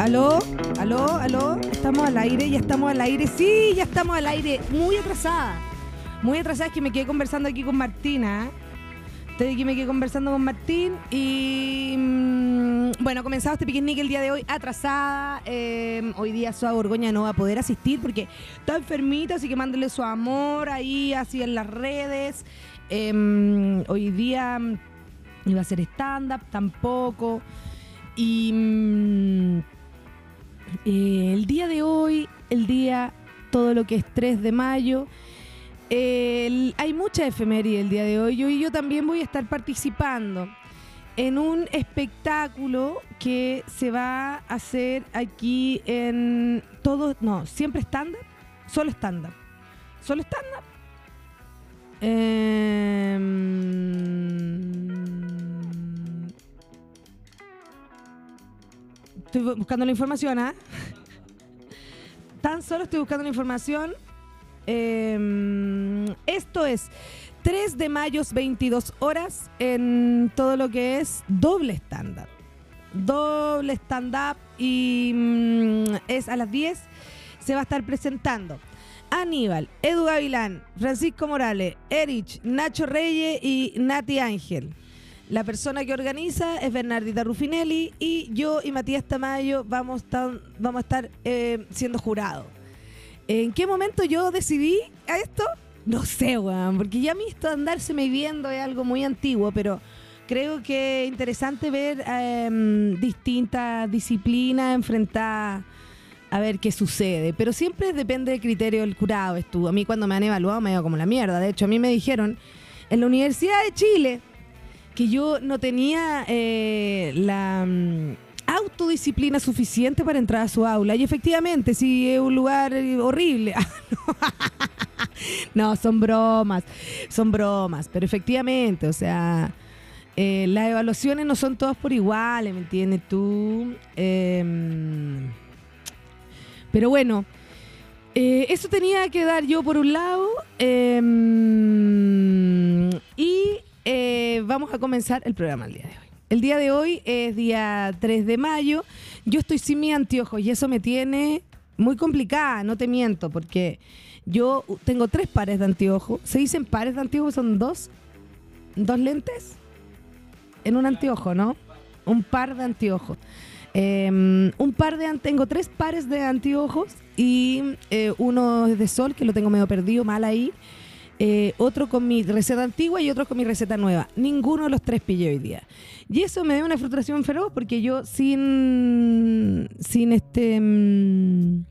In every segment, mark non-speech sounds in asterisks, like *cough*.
Aló, aló, aló, estamos al aire, ya estamos al aire, sí, ya estamos al aire, muy atrasada, muy atrasada, es que me quedé conversando aquí con Martina, Estoy aquí me quedé conversando con Martín y mm, bueno, comenzado este picnic el día de hoy atrasada. Eh, hoy día su Borgoña no va a poder asistir porque está enfermita, así que mándele su amor ahí, así en las redes. Em, hoy día mm, iba a ser stand-up, tampoco. Y mm, eh, el día de hoy, el día, todo lo que es 3 de mayo, hay mucha efeméride el día de hoy y yo también voy a estar participando en un espectáculo que se va a hacer aquí en todo, no, siempre estándar, solo estándar, solo estándar. Em, estoy buscando la información, ¿ah? *laughs* Tan solo estoy buscando la información Em, esto es 3 de mayo, 22 horas, en todo lo que es doble estándar. Doble stand-up y mm, es a las 10. Se va a estar presentando Aníbal, Edu Gavilán, Francisco Morales, Erich, Nacho Reyes y Nati Ángel. La persona que organiza es Bernardita Rufinelli y yo y Matías Tamayo vamos, a estar eh, siendo jurados. ¿En qué momento yo decidí a esto? No sé, weón, porque ya a mí esto andarse me viendo es algo muy antiguo, pero creo que es interesante ver em, distintas disciplinas enfrentadas a ver qué sucede. Pero siempre depende del criterio del curado. Estuvo. A mí cuando me han evaluado me ido como la mierda. De hecho, a mí me dijeron en la Universidad de Chile que yo no tenía eh, la mm, autodisciplina suficiente para entrar a su aula. Y efectivamente, si es un lugar eh, horrible. *laughs* no, son bromas, son bromas, pero efectivamente, o sea, eh, las evaluaciones no son todas por iguales, ¿me entiendes tú? Em, pero bueno, eh, eso tenía que dar yo por un lado. Em, y vamos a comenzar el programa el día de hoy. El día de hoy es día 3 de mayo. Yo estoy sin mi anteojos y eso me tiene muy complicada, no te miento, porque yo tengo tres pares de anteojos. ¿Se dicen pares de anteojos? ¿Son dos? ¿Dos lentes? En un anteojo, ¿no? Un par de anteojos. Em, un par de tengo tres pares de anteojos y eh, uno de sol que lo tengo medio perdido mal ahí eh, otro con mi receta antigua y otro con mi receta nueva. Ninguno de los tres pillé hoy día. Y eso me da una frustración feroz porque yo sin, sin este... Mm,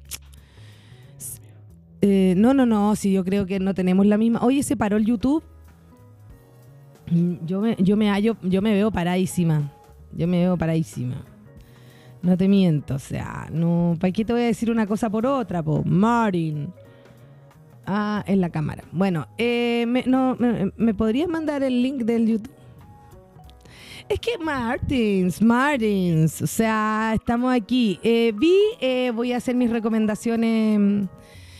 eh, no, no, no, sí, yo creo que no tenemos la misma. Oye, se paró el YouTube. Yo me, yo me hallo, yo me veo paradísima. Yo me veo paradísima. No te miento, o sea, no, ¿para qué te voy a decir una cosa por otra, po? Martin. Ah, en la cámara. Bueno, eh, me, no, me, podrías mandar el link del YouTube? Es que Martins, Martins, o sea, estamos aquí. Eh, vi, eh, voy a hacer mis recomendaciones.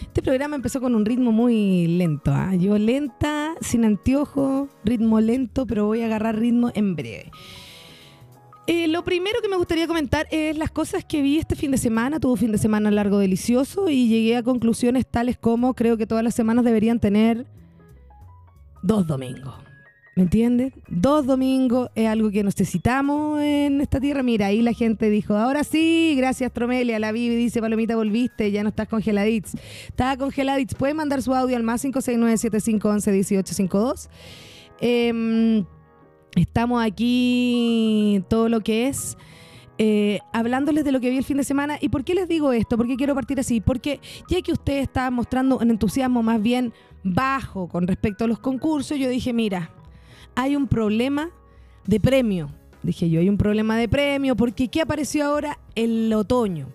Este programa empezó con un ritmo muy lento. ¿ah? Yo lenta, sin anteojo, ritmo lento, pero voy a agarrar ritmo en breve. Eh, lo primero que me gustaría comentar es las cosas que vi este fin de semana. Tuvo fin de semana largo, delicioso y llegué a conclusiones tales como creo que todas las semanas deberían tener dos domingos. ¿Me entiendes? Dos domingos es algo que necesitamos en esta tierra. Mira, ahí la gente dijo, ahora sí, gracias Tromelia, la Vivi dice, Palomita, volviste, ya no estás congeladits. Estaba congeladits. Pueden mandar su audio al más 569 7511 1852. Eh, Estamos aquí todo lo que es eh, hablándoles de lo que vi el fin de semana. ¿Y por qué les digo esto? ¿Por qué quiero partir así? Porque ya que usted está mostrando un entusiasmo más bien bajo con respecto a los concursos, yo dije, mira, hay un problema de premio. Dije yo, hay un problema de premio porque ¿qué apareció ahora? El otoño.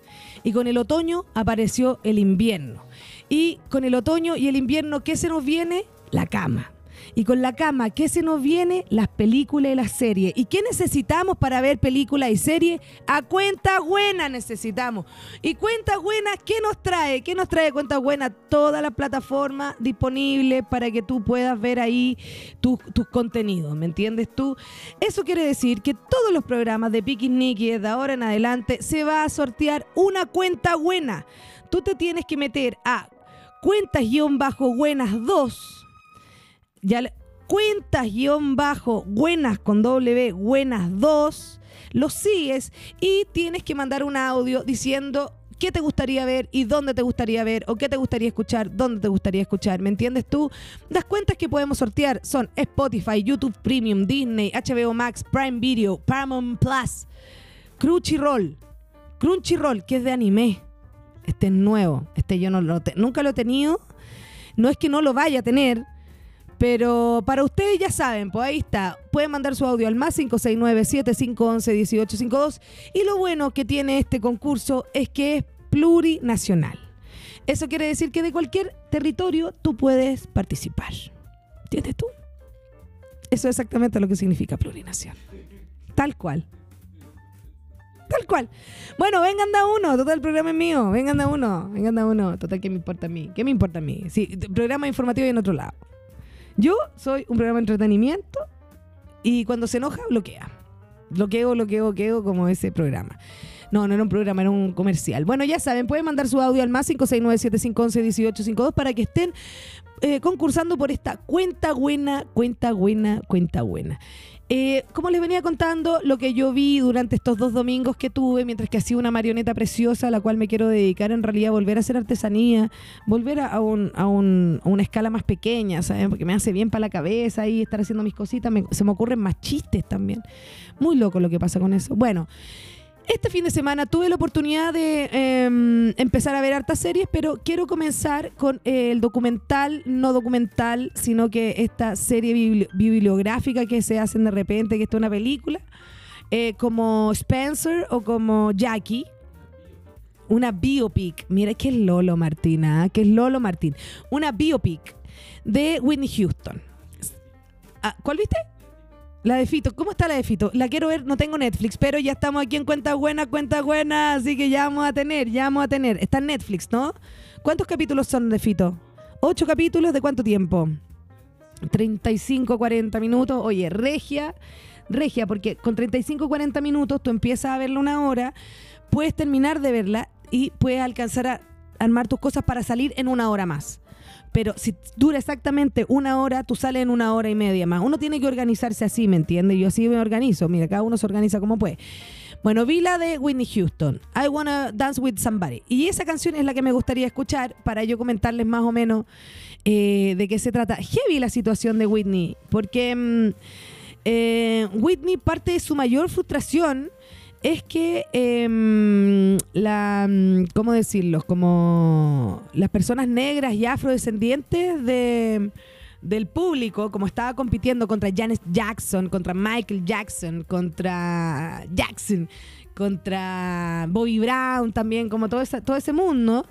Y con el otoño apareció el invierno. Y con el otoño y el invierno, ¿qué se nos viene? La cama. Y con la cama, ¿qué se nos viene? Las películas y las series. ¿Y qué necesitamos para ver películas y series? A cuenta buena necesitamos. ¿Y cuenta buena qué nos trae? ¿Qué nos trae cuenta buena? Toda la plataforma disponible para que tú puedas ver ahí tus contenidos, ¿me entiendes tú? Eso quiere decir que todos los programas de Piki Nicky de ahora en adelante se va a sortear una cuenta buena. Tú te tienes que meter a cuentas-buenas 2. Ya cuentas-buenas con W, buenas 2. Lo sigues y tienes que mandar un audio diciendo qué te gustaría ver y dónde te gustaría ver o qué te gustaría escuchar, dónde te gustaría escuchar. ¿Me entiendes tú? Las cuentas que podemos sortear son Spotify, YouTube Premium, Disney, HBO Max, Prime Video, Paramount Plus, Crunchyroll. Crunchyroll, que es de anime. Este es nuevo. Este yo no lo nunca lo he tenido. No es que no lo vaya a tener, pero para ustedes ya saben, pues ahí está. Pueden mandar su audio al más 569-7511-1852. Y lo bueno que tiene este concurso es que es plurinacional. Eso quiere decir que de cualquier territorio tú puedes participar. ¿Entiendes tú? Eso es exactamente lo que significa plurinación. Tal cual. Tal cual. Bueno, vengan da uno. Total, el programa es mío. Vengan da uno. Vengan da uno. Total, ¿qué me importa a mí? ¿Qué me importa a mí? Sí, programa informativo y en otro lado. Yo soy un programa de entretenimiento y cuando se enoja, bloquea. Bloqueo, bloqueo, bloqueo, como ese programa. No, no era un programa, era un comercial. Bueno, ya saben, pueden mandar su audio al más 569-7511-1852 para que estén eh, concursando por esta cuenta buena, cuenta buena, cuenta buena. Eh, como les venía contando, lo que yo vi durante estos dos domingos que tuve, mientras que hacía una marioneta preciosa a la cual me quiero dedicar en realidad, volver a hacer artesanía, volver a, un, a, un, una escala más pequeña, ¿saben? Porque me hace bien para la cabeza y estar haciendo mis cositas, se me ocurren más chistes también. Muy loco lo que pasa con eso. Bueno. Este fin de semana tuve la oportunidad de em, empezar a ver hartas series, pero quiero comenzar con eh, el documental, no documental, sino que esta serie bibliográfica que se hacen de repente, que está una película, eh, como Spencer o como Jackie. Una biopic. Mira que es Lolo Martina, que es Lolo Martín. Una biopic de Whitney Houston. Ah, ¿Cuál viste? La de Fito, ¿cómo está la de Fito? La quiero ver, no tengo Netflix, pero ya estamos aquí en Cuenta Buena, Cuenta Buena, así que ya vamos a tener, ya vamos a tener. Está en Netflix, ¿no? ¿Cuántos capítulos son de Fito? ¿Ocho capítulos de cuánto tiempo? 35, 40 minutos. Oye, regia, regia, porque con 35, 40 minutos tú empiezas a verla una hora, puedes terminar de verla y puedes alcanzar a armar tus cosas para salir en una hora más pero si dura exactamente una hora, tú sales en una hora y media más. Uno tiene que organizarse así, ¿me entiendes? Yo así me organizo. Mira, cada uno se organiza como puede. Bueno, vi la de Whitney Houston, I Wanna Dance With Somebody. Y esa canción es la que me gustaría escuchar para yo comentarles más o menos eh, de qué se trata. Heavy la situación de Whitney, porque mm, eh, Whitney parte de su mayor frustración es que em, la, mm, ¿cómo decirlo? Como las personas negras y afrodescendientes de, del público, como estaba compitiendo contra Janet Jackson, contra Michael Jackson, contra Jackson, contra Bobby Brown también, como todo ese, todo ese mundo,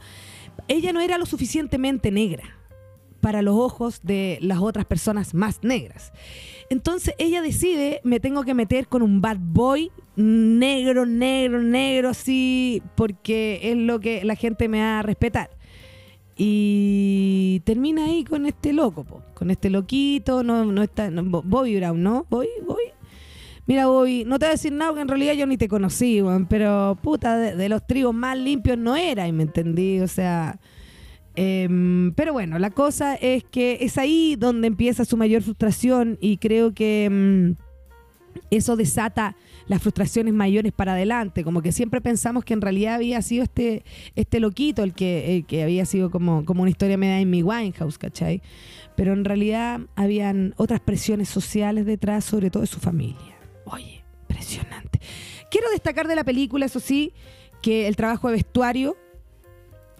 ella no era lo suficientemente negra para los ojos de las otras personas más negras. Entonces ella decide, me tengo que meter con un bad boy negro, negro, negro, así, porque es lo que la gente me va a respetar. Y termina ahí con este loco, con este loquito, no, no está, Bobby Brown, ¿no? Bobby, Bobby. Mira, Bobby, no te voy a decir nada, porque en realidad yo ni te conocí, pero puta, de, de, los trigos más limpios no era, y me entendí, o sea, Em, pero bueno, la cosa es que es ahí donde empieza su mayor frustración y creo que em, eso desata las frustraciones mayores para adelante, como que siempre pensamos que en realidad había sido este, este loquito el que, que había sido como, como una historia media en mi Winehouse, ¿cachai? Pero en realidad habían otras presiones sociales detrás, sobre todo de su familia. Oye, impresionante. Quiero destacar de la película, eso sí, que el trabajo de vestuario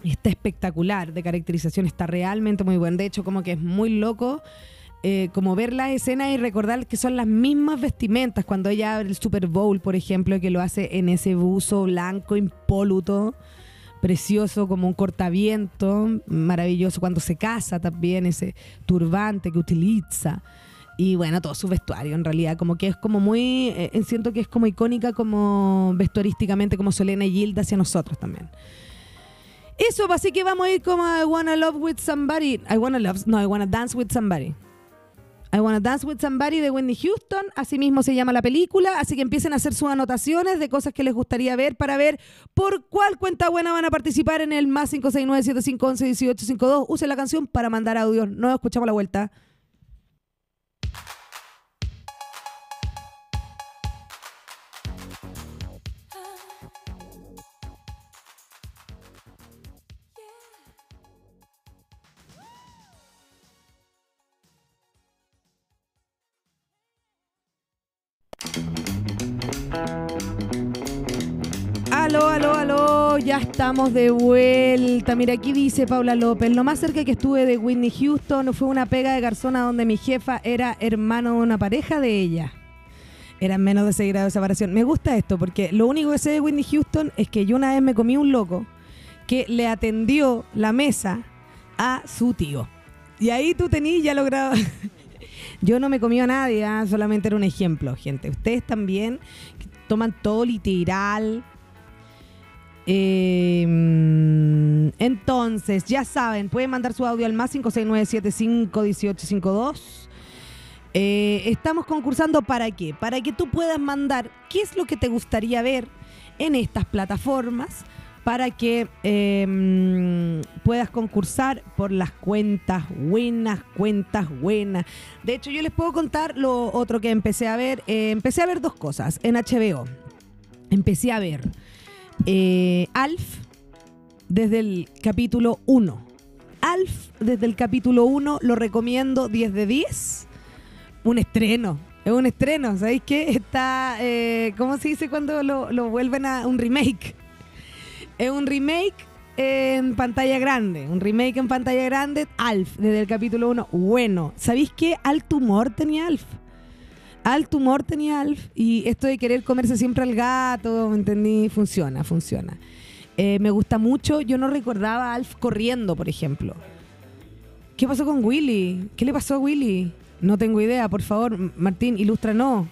está espectacular de caracterización, está realmente muy buen. De hecho, como que es muy loco. Eh, como ver las escenas y recordar que son las mismas vestimentas cuando ella abre el Super Bowl, por ejemplo, que lo hace en ese buzo blanco impoluto, precioso como un cortaviento, maravilloso cuando se casa también, ese turbante que utiliza. Y bueno, todo su vestuario en realidad, como que es como muy, eh, siento que es como icónica como vestuarísticamente como Selena y Gilda hacia nosotros también. Eso, pues, así que vamos a ir como I wanna love with somebody. I wanna love, no, I wanna dance with somebody. I Wanna Dance with Somebody de Whitney Houston, así mismo se llama la película, así que empiecen a hacer sus anotaciones de cosas que les gustaría ver para ver por cuál cuenta buena van a participar en el más 569-7511-1852. Use la canción para mandar audio. Nos escuchamos la vuelta. Estamos de vuelta. Mira, aquí dice Paula López, lo más cerca que estuve de Whitney Houston fue una pega de garzona donde mi jefa era hermano de una pareja de ella. Eran menos de 6 grados de separación. Me gusta esto porque lo único que sé de Whitney Houston es que yo una vez me comí un loco que le atendió la mesa a su tío. Y ahí tú tenías ya logrado... *laughs* Yo no me comí a nadie, ah, solamente era un ejemplo, gente. Ustedes también toman todo literal. Eh, entonces, ya saben, pueden mandar su audio al más 569-751852. Eh, estamos concursando para qué? Para que tú puedas mandar qué es lo que te gustaría ver en estas plataformas para que eh, puedas concursar por las cuentas buenas, cuentas buenas. De hecho, yo les puedo contar lo otro que empecé a ver. Eh, empecé a ver dos cosas en HBO. Empecé a ver eh, Alf desde el capítulo 1. Alf desde el capítulo 1 lo recomiendo 10 de 10. Un estreno. Es un estreno, ¿sabéis qué? Está, eh, ¿cómo se dice cuando lo, lo vuelven a un remake? Es un remake en pantalla grande. Un remake en pantalla grande. Alf, desde el capítulo 1. Bueno, ¿sabéis qué? Alto humor tenía Alf. Alto humor tenía Alf. Y esto de querer comerse siempre al gato, ¿me entendí? Funciona, funciona. Eh, me gusta mucho. Yo no recordaba a Alf corriendo, por ejemplo. ¿Qué pasó con Willy? ¿Qué le pasó a Willy? No tengo idea, por favor, Martín, ilústranos.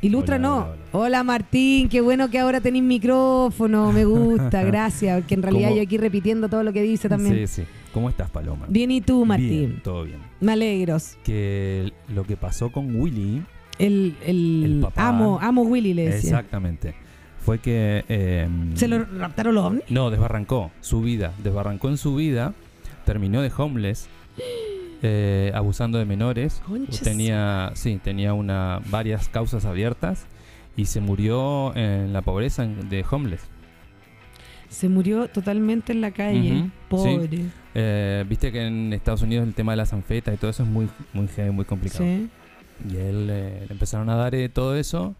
Ilústranos. Hola, Hola, hola, Martín, qué bueno que ahora tenéis micrófono, me gusta, *laughs* gracias, porque en realidad ¿Cómo? yo aquí repitiendo todo lo que dice también. Sí, sí. ¿Cómo estás, Paloma? Bien, ¿y tú, Martín? Bien, todo bien. Me alegros. Que lo que pasó con Willy, El, el, El papá. amo, amo Willy, le decía. exactamente, fue que... eh, ¿Se lo raptaron los ovnis? No, desbarrancó su vida. Desbarrancó en su vida, terminó de homeless, *gasps* eh, abusando de menores. Conchas. Tenía, sí, tenía una, varias causas abiertas y se murió en la pobreza de homeless. Se murió totalmente en la calle. Pobre. Eh, Viste que en Estados Unidos el tema de las anfetas y todo eso es muy, muy, muy complicado. Sí. Y a él eh, le empezaron a dar eh, todo eso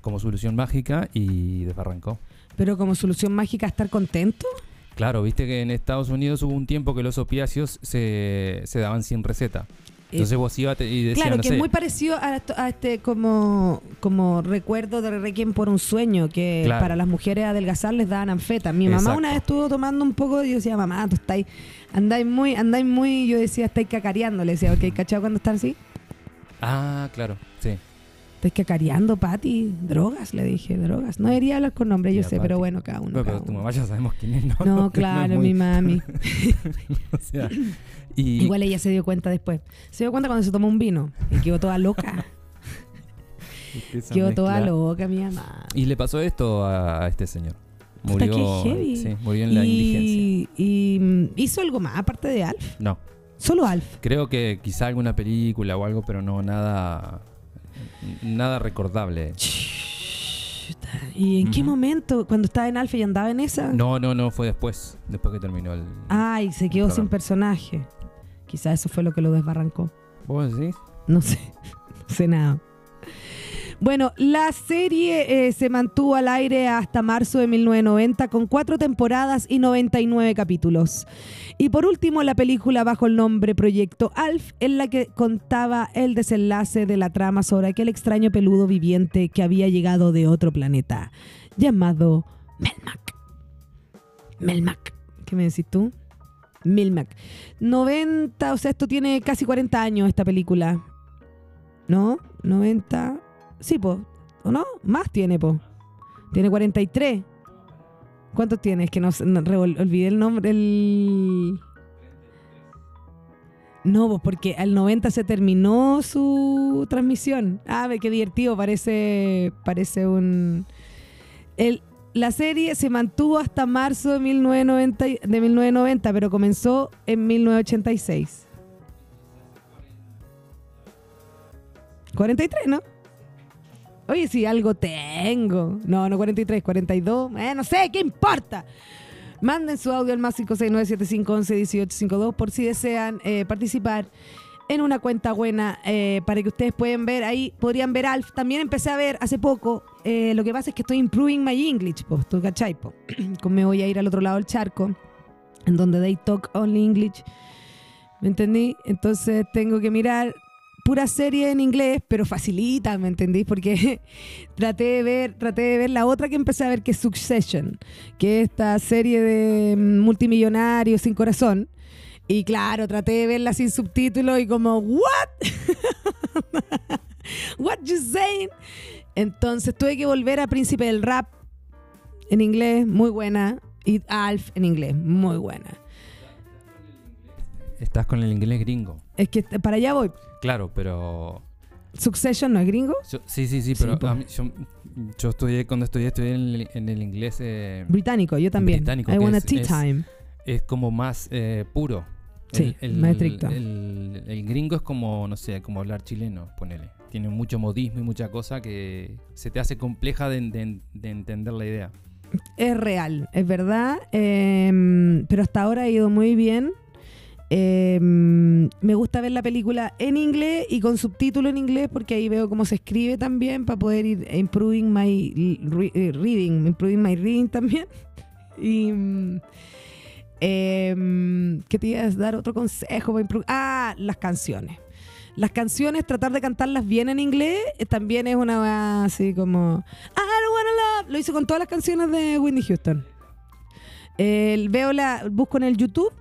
como solución mágica y desbarrancó. Pero como solución mágica, estar contento. Claro, viste que en Estados Unidos hubo un tiempo que los opiáceos se, se daban sin receta. Entonces vos ibas y decías, Claro, no que sé, es muy parecido a, este como, como recuerdo de Requiem por un sueño, que Claro. para las mujeres adelgazar les daban anfeta. Mi mamá Exacto. una vez estuvo tomando un poco y yo decía, mamá, tú estáis, andáis muy, andáis muy, yo decía, estáis cacareando, le decía, ok, ¿cachado cuando están así? Ah, claro, sí. Estáis cacareando, Pati, drogas, le dije, drogas. No debería hablar con nombre, yo sé, Pati. pero bueno, cada uno. Bueno, cada pero tu uno. mamá ya sabemos quién es, ¿no? No, *laughs* claro, muy- mi mami. *laughs* o sea, y, *laughs* Igual ella se dio cuenta después. Se dio cuenta cuando se tomó un vino y quedó toda loca. quedó toda loca, mi mamá. Y le pasó esto a, este señor. Murió, heavy. sí, murió en la indigencia. y, y, mm, hizo algo más aparte de Alf. No, Solo Alf. creo que quizá alguna película o algo, pero no nada nada recordable. ¿Y en qué momento? Cuando estaba en Alf y andaba en esa. No, no, no, fue después, después que terminó el... Ay, se quedó sin personaje. Quizás eso fue lo que lo desbarrancó. ¿Vos decís? No sé. *laughs* No sé nada. Bueno, la serie eh, se mantuvo al aire hasta marzo de 1990 con cuatro temporadas y 99 capítulos. Y por último, la película bajo el nombre Proyecto Alf, en la que contaba el desenlace de la trama sobre aquel extraño peludo viviente que había llegado de otro planeta, llamado Melmac. Melmac. ¿Qué me decís tú? Melmac. 90, o sea, esto tiene casi 40 años esta película. ¿No? 90. Sí, po. ¿O no? Más tiene, po. Tiene 43. ¿Cuántos tiene? Es que no, no, olvidé el nombre. El... No, pues porque al 90 se terminó su transmisión. Ah, qué divertido, parece, parece un... El, la serie se mantuvo hasta marzo de 1990, y- de 1990, pero comenzó en 1986. 43, ¿no? Oye, si algo tengo. No, no 43, 42. Eh, no sé, ¿qué importa? Manden su audio al más 569-7511-1852 por si desean eh, participar en una cuenta buena eh, para que ustedes puedan ver. Ahí podrían ver Alf. También empecé a ver hace poco. eh, lo que pasa es que estoy improving my English, pues, ¿tú cachai? po? *clears throat* Me voy a ir al otro lado del charco, en donde they talk only English. ¿Me entendí? Entonces tengo que mirar pura serie en inglés, pero facilita, ¿me entendí? Porque *laughs* traté de ver, traté de ver la otra que empecé a ver que es Succession, que es esta serie de mm, multimillonarios sin corazón. Y claro, traté de verla sin subtítulos y como, ¿what? *laughs* ¿What you saying? Entonces tuve que volver a Príncipe del Rap en inglés, muy buena, y Alf en inglés, muy buena. Estás con el inglés gringo. Es que para allá voy. Claro, pero... Succession no es gringo. yo- sí, sí, sí, pero a mí- yo, yo estudié, cuando estudié, estudié en el, en el inglés... eh, Británico, yo también. Británico, I want a tea es- más es como más eh, puro. Sí, más estricto. El, el gringo es como, no sé, como hablar chileno, ponele. Tiene mucho modismo y mucha cosa que se te hace compleja de, de- de entender la idea. Es real, es verdad. eh, pero hasta ahora ha ido muy bien. Eh, me gusta ver la película en inglés y con subtítulo en inglés porque ahí veo cómo se escribe también para poder ir improving my eh, reading, improving my reading también. *laughs* Y eh, ¿qué te iba a dar otro consejo? Ah, las canciones. Las canciones, tratar de cantarlas bien en inglés, eh, también es una así como I don't wanna love. Lo hice con todas las canciones de Whitney Houston. Veo la, busco en el YouTube,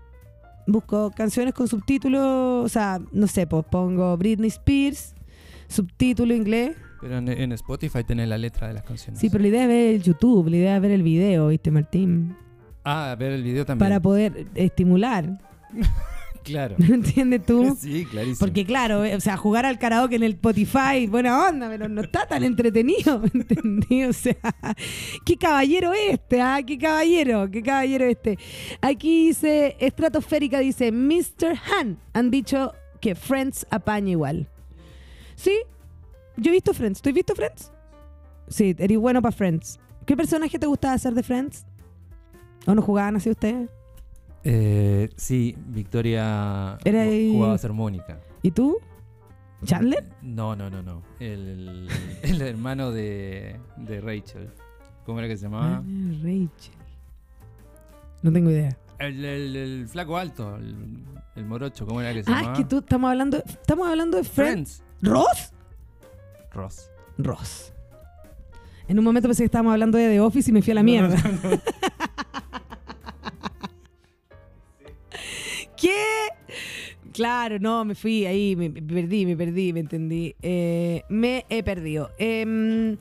busco canciones con subtítulos, o sea, no sé, pues pongo Britney Spears, subtítulo inglés. Pero en, en Spotify tenés la letra de las canciones. Sí, pero la idea es ver el YouTube, la idea es ver el video, ¿viste, Martín? Ah, ver el video también. Para poder estimular. *laughs* Claro. *laughs* ¿No entiendes tú? *laughs* Sí, clarísimo. Porque claro, eh, o sea, jugar al karaoke en el Spotify, buena onda, pero no está tan entretenido, *laughs* ¿me entendí? O sea, qué caballero este, ¿ah? Qué caballero, qué caballero este. Aquí dice, estratosférica dice, Mr. Han, han dicho que Friends apaña igual. Sí, yo he visto Friends, ¿tú has visto Friends? Sí, eres bueno para Friends. ¿Qué personaje te gustaba hacer de Friends? ¿O no jugaban así ustedes? Eh, sí, Victoria Era jugaba a ser Mónica. ¿Y tú? ¿Chandler? No, no, no, no. El, *laughs* el hermano de, de Rachel. ¿Cómo era que se llamaba? Ah, Rachel. No tengo idea. El, el- el flaco alto, el, morocho, ¿cómo era que se Ah, llamaba? es que tú estamos hablando, estamos hablando de Friends. Friends. ¿Ross? Ross. Ross. En un momento pensé que estábamos hablando de The Office y me fui a la mierda. *laughs* ¿Qué? Claro, no, me fui ahí, me, perdí, me perdí, me entendí. Eh, me he perdido. Em,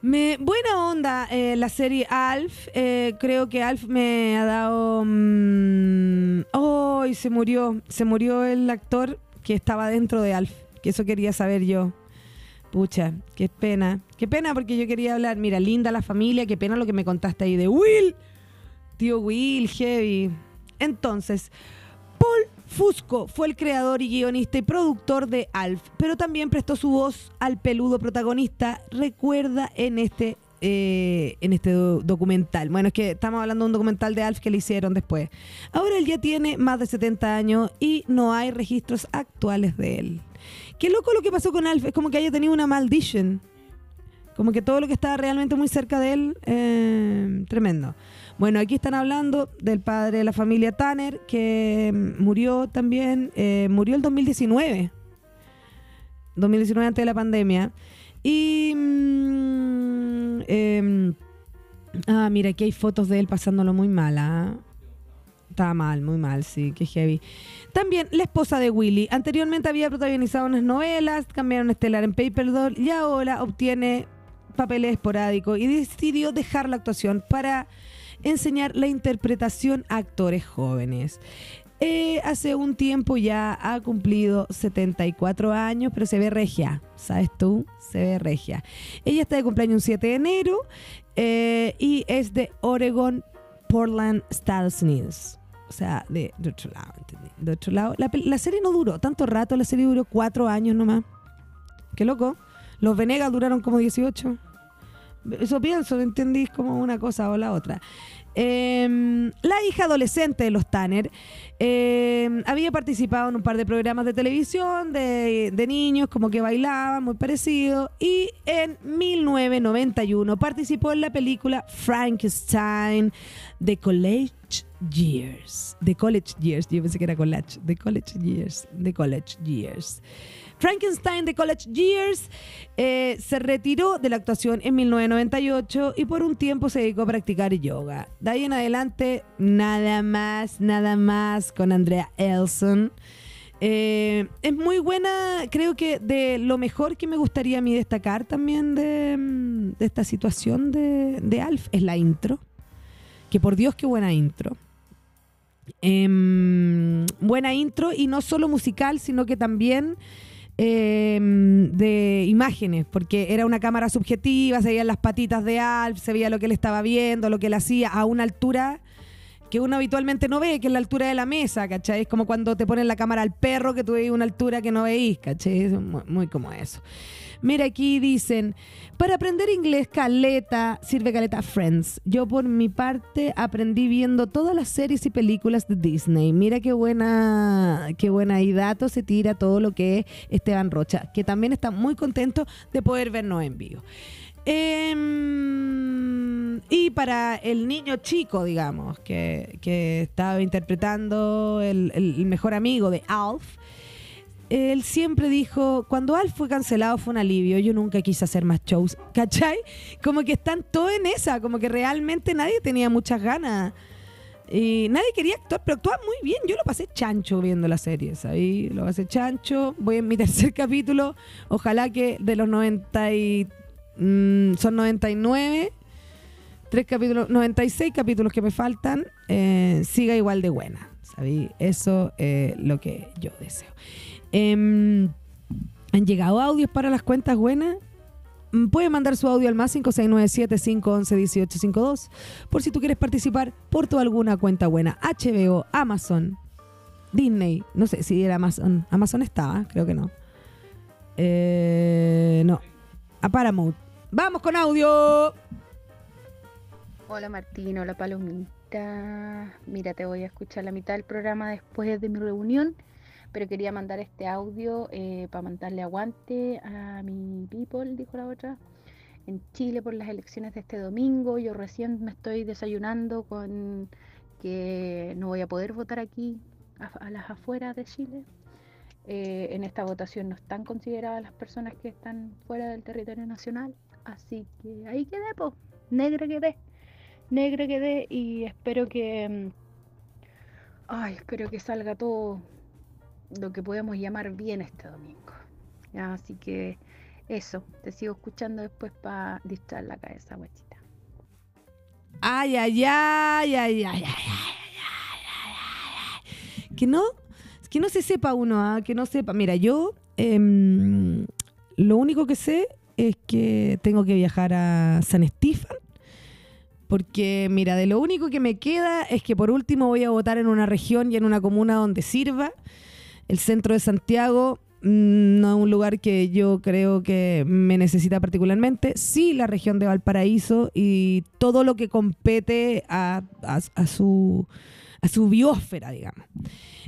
me, buena onda eh, la serie Alf. eh, creo que Alf me ha dado. mm, ¡Ay! se murió. Se murió el actor que estaba dentro de Alf. Que eso quería saber yo. Pucha, qué pena. Qué pena porque yo quería hablar. Mira, linda la familia. Qué pena lo que me contaste ahí de Will. Tío Will, heavy. Entonces, Paul Fusco fue el creador y guionista y productor de Alf, pero también prestó su voz al peludo protagonista. Recuerda en este, eh, en este do- documental. Bueno, es que estamos hablando de un documental de Alf que le hicieron después. Ahora él ya tiene más de 70 años y no hay registros actuales de él. Qué loco lo que pasó con Alf. Es como que haya tenido una maldición. Como que todo lo que estaba realmente muy cerca de él, eh, tremendo. Bueno, aquí están hablando del padre de la familia Tanner, que mm, murió también, eh, murió el 2019. 2019 antes de la pandemia. Y... mm, em, ah, mira, aquí hay fotos de él pasándolo muy mal. ¿ah? Está mal, muy mal, sí, qué heavy. También la esposa de Willy. Anteriormente había protagonizado unas novelas, cambiaron estelar en Paper Doll y ahora obtiene papeles esporádicos y decidió dejar la actuación para enseñar la interpretación a actores jóvenes. Eh, hace un tiempo ya ha cumplido 74 años, pero se ve regia, ¿sabes tú? Se ve regia. Ella está de cumpleaños un 7 de enero eh, y es de Oregon, Portland, Estados Unidos. O sea, de, de otro lado, ¿entendí? De otro lado. La, la serie no duró tanto rato, la serie duró cuatro años nomás. Qué loco. Los Venegas duraron como 18. Eso pienso, ¿entendís? Como una cosa o la otra. Em, la hija adolescente de los Tanner em, había participado en un par de programas de televisión de, de niños, como que bailaban, muy parecido. Y en 1991 participó en la película Frankenstein The College Years. The College Years, yo pensé que era college. The College Years. The College Years. Frankenstein de College Years eh, se retiró de la actuación en 1998 y por un tiempo se dedicó a practicar yoga. De ahí en adelante, nada más, nada más con Andrea Elson. Eh, es muy buena, creo que de lo mejor que me gustaría a mí destacar también de, esta situación de, de Alf es la intro. Que por Dios, qué buena intro. Em, buena intro y no solo musical, sino que también em, de imágenes, porque era una cámara subjetiva, se veían las patitas de Alf, se veía lo que él estaba viendo, lo que él hacía a una altura que uno habitualmente no ve, que es la altura de la mesa, ¿cachai? Es como cuando te ponen la cámara al perro que tú veis una altura que no veís, ¿cachai? Es muy como eso. Mira, aquí dicen, para aprender inglés, caleta, sirve caleta Friends. Yo por mi parte aprendí viendo todas las series y películas de Disney. Mira qué buena, qué buena y dato se tira todo lo que es Esteban Rocha, que también está muy contento de poder vernos en vivo. Em, y para el niño chico, digamos, que, que estaba interpretando el, el- el mejor amigo de Alf, él siempre dijo, cuando Alf fue cancelado fue un alivio, yo nunca quise hacer más shows, *laughs* ¿cachai? Como que están todos en esa, como que realmente nadie tenía muchas ganas. Y nadie quería actuar, pero actuaba muy bien. Yo lo pasé chancho viendo la serie, ¿sabes? Lo pasé chancho. Voy en mi *laughs* tercer capítulo. Ojalá que de los 90 y... mm, son 99. Tres capítulos, 96 capítulos que me faltan. eh, siga igual de buena, ¿sabes? Eso es lo que yo deseo. Em, ¿Han llegado audios para las cuentas buenas? Mm, Puede mandar su audio al más 569-7511-1852 por si tú quieres participar por tu alguna cuenta buena. HBO, Amazon, Disney, no sé si era Amazon. Amazon estaba, creo que no. Eh, no, a Paramount. Vamos con audio. Hola Martín, hola Palomita. Mira, te voy a escuchar la mitad del programa después de mi reunión, pero quería mandar este audio para mandarle aguante a mi people, dijo la otra, en Chile por las elecciones de este domingo. Yo recién me estoy desayunando con que no voy a poder votar aquí a, a las afueras de Chile. Eh, en esta votación no están consideradas las personas que están fuera del territorio nacional, así que ahí quedé, po, negra quedé negra quedé y espero que mm, ay, espero que salga todo lo que podemos llamar bien este domingo. ¿ya? Así que eso, te sigo escuchando después para distraer la cabeza, guachita. Ay, ay, ay, ay, ay, ay, ay, ay, Que no, que no se sepa uno, ¿eh? que no sepa. Mira, yo eh, lo único que sé es que tengo que viajar a San Estefan porque mira, de lo único que me queda es que por último voy a votar en una región y en una comuna donde sirva el centro de Santiago mm, no es un lugar que yo creo que me necesita particularmente. Sí, la región de Valparaíso y todo lo que compete a, su, a su biosfera, digamos.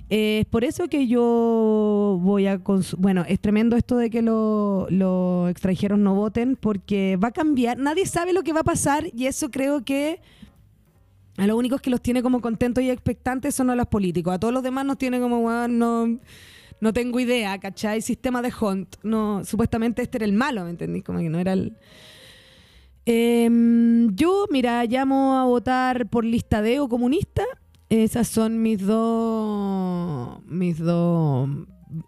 Es por eso que yo voy a... Bueno, es tremendo esto de que lo- los extranjeros no voten porque va a cambiar. Nadie sabe lo que va a pasar y eso creo que... A los únicos que los tiene como contentos y expectantes son a los políticos. A todos los demás nos tiene como, "Weón, no, no tengo idea, ¿cachai? Sistema de Hunt. No, supuestamente este era el malo, ¿me entendís? Como que no era el... Em, yo, mira, llamo a votar por lista D o comunista Esas son mis dos, mis dos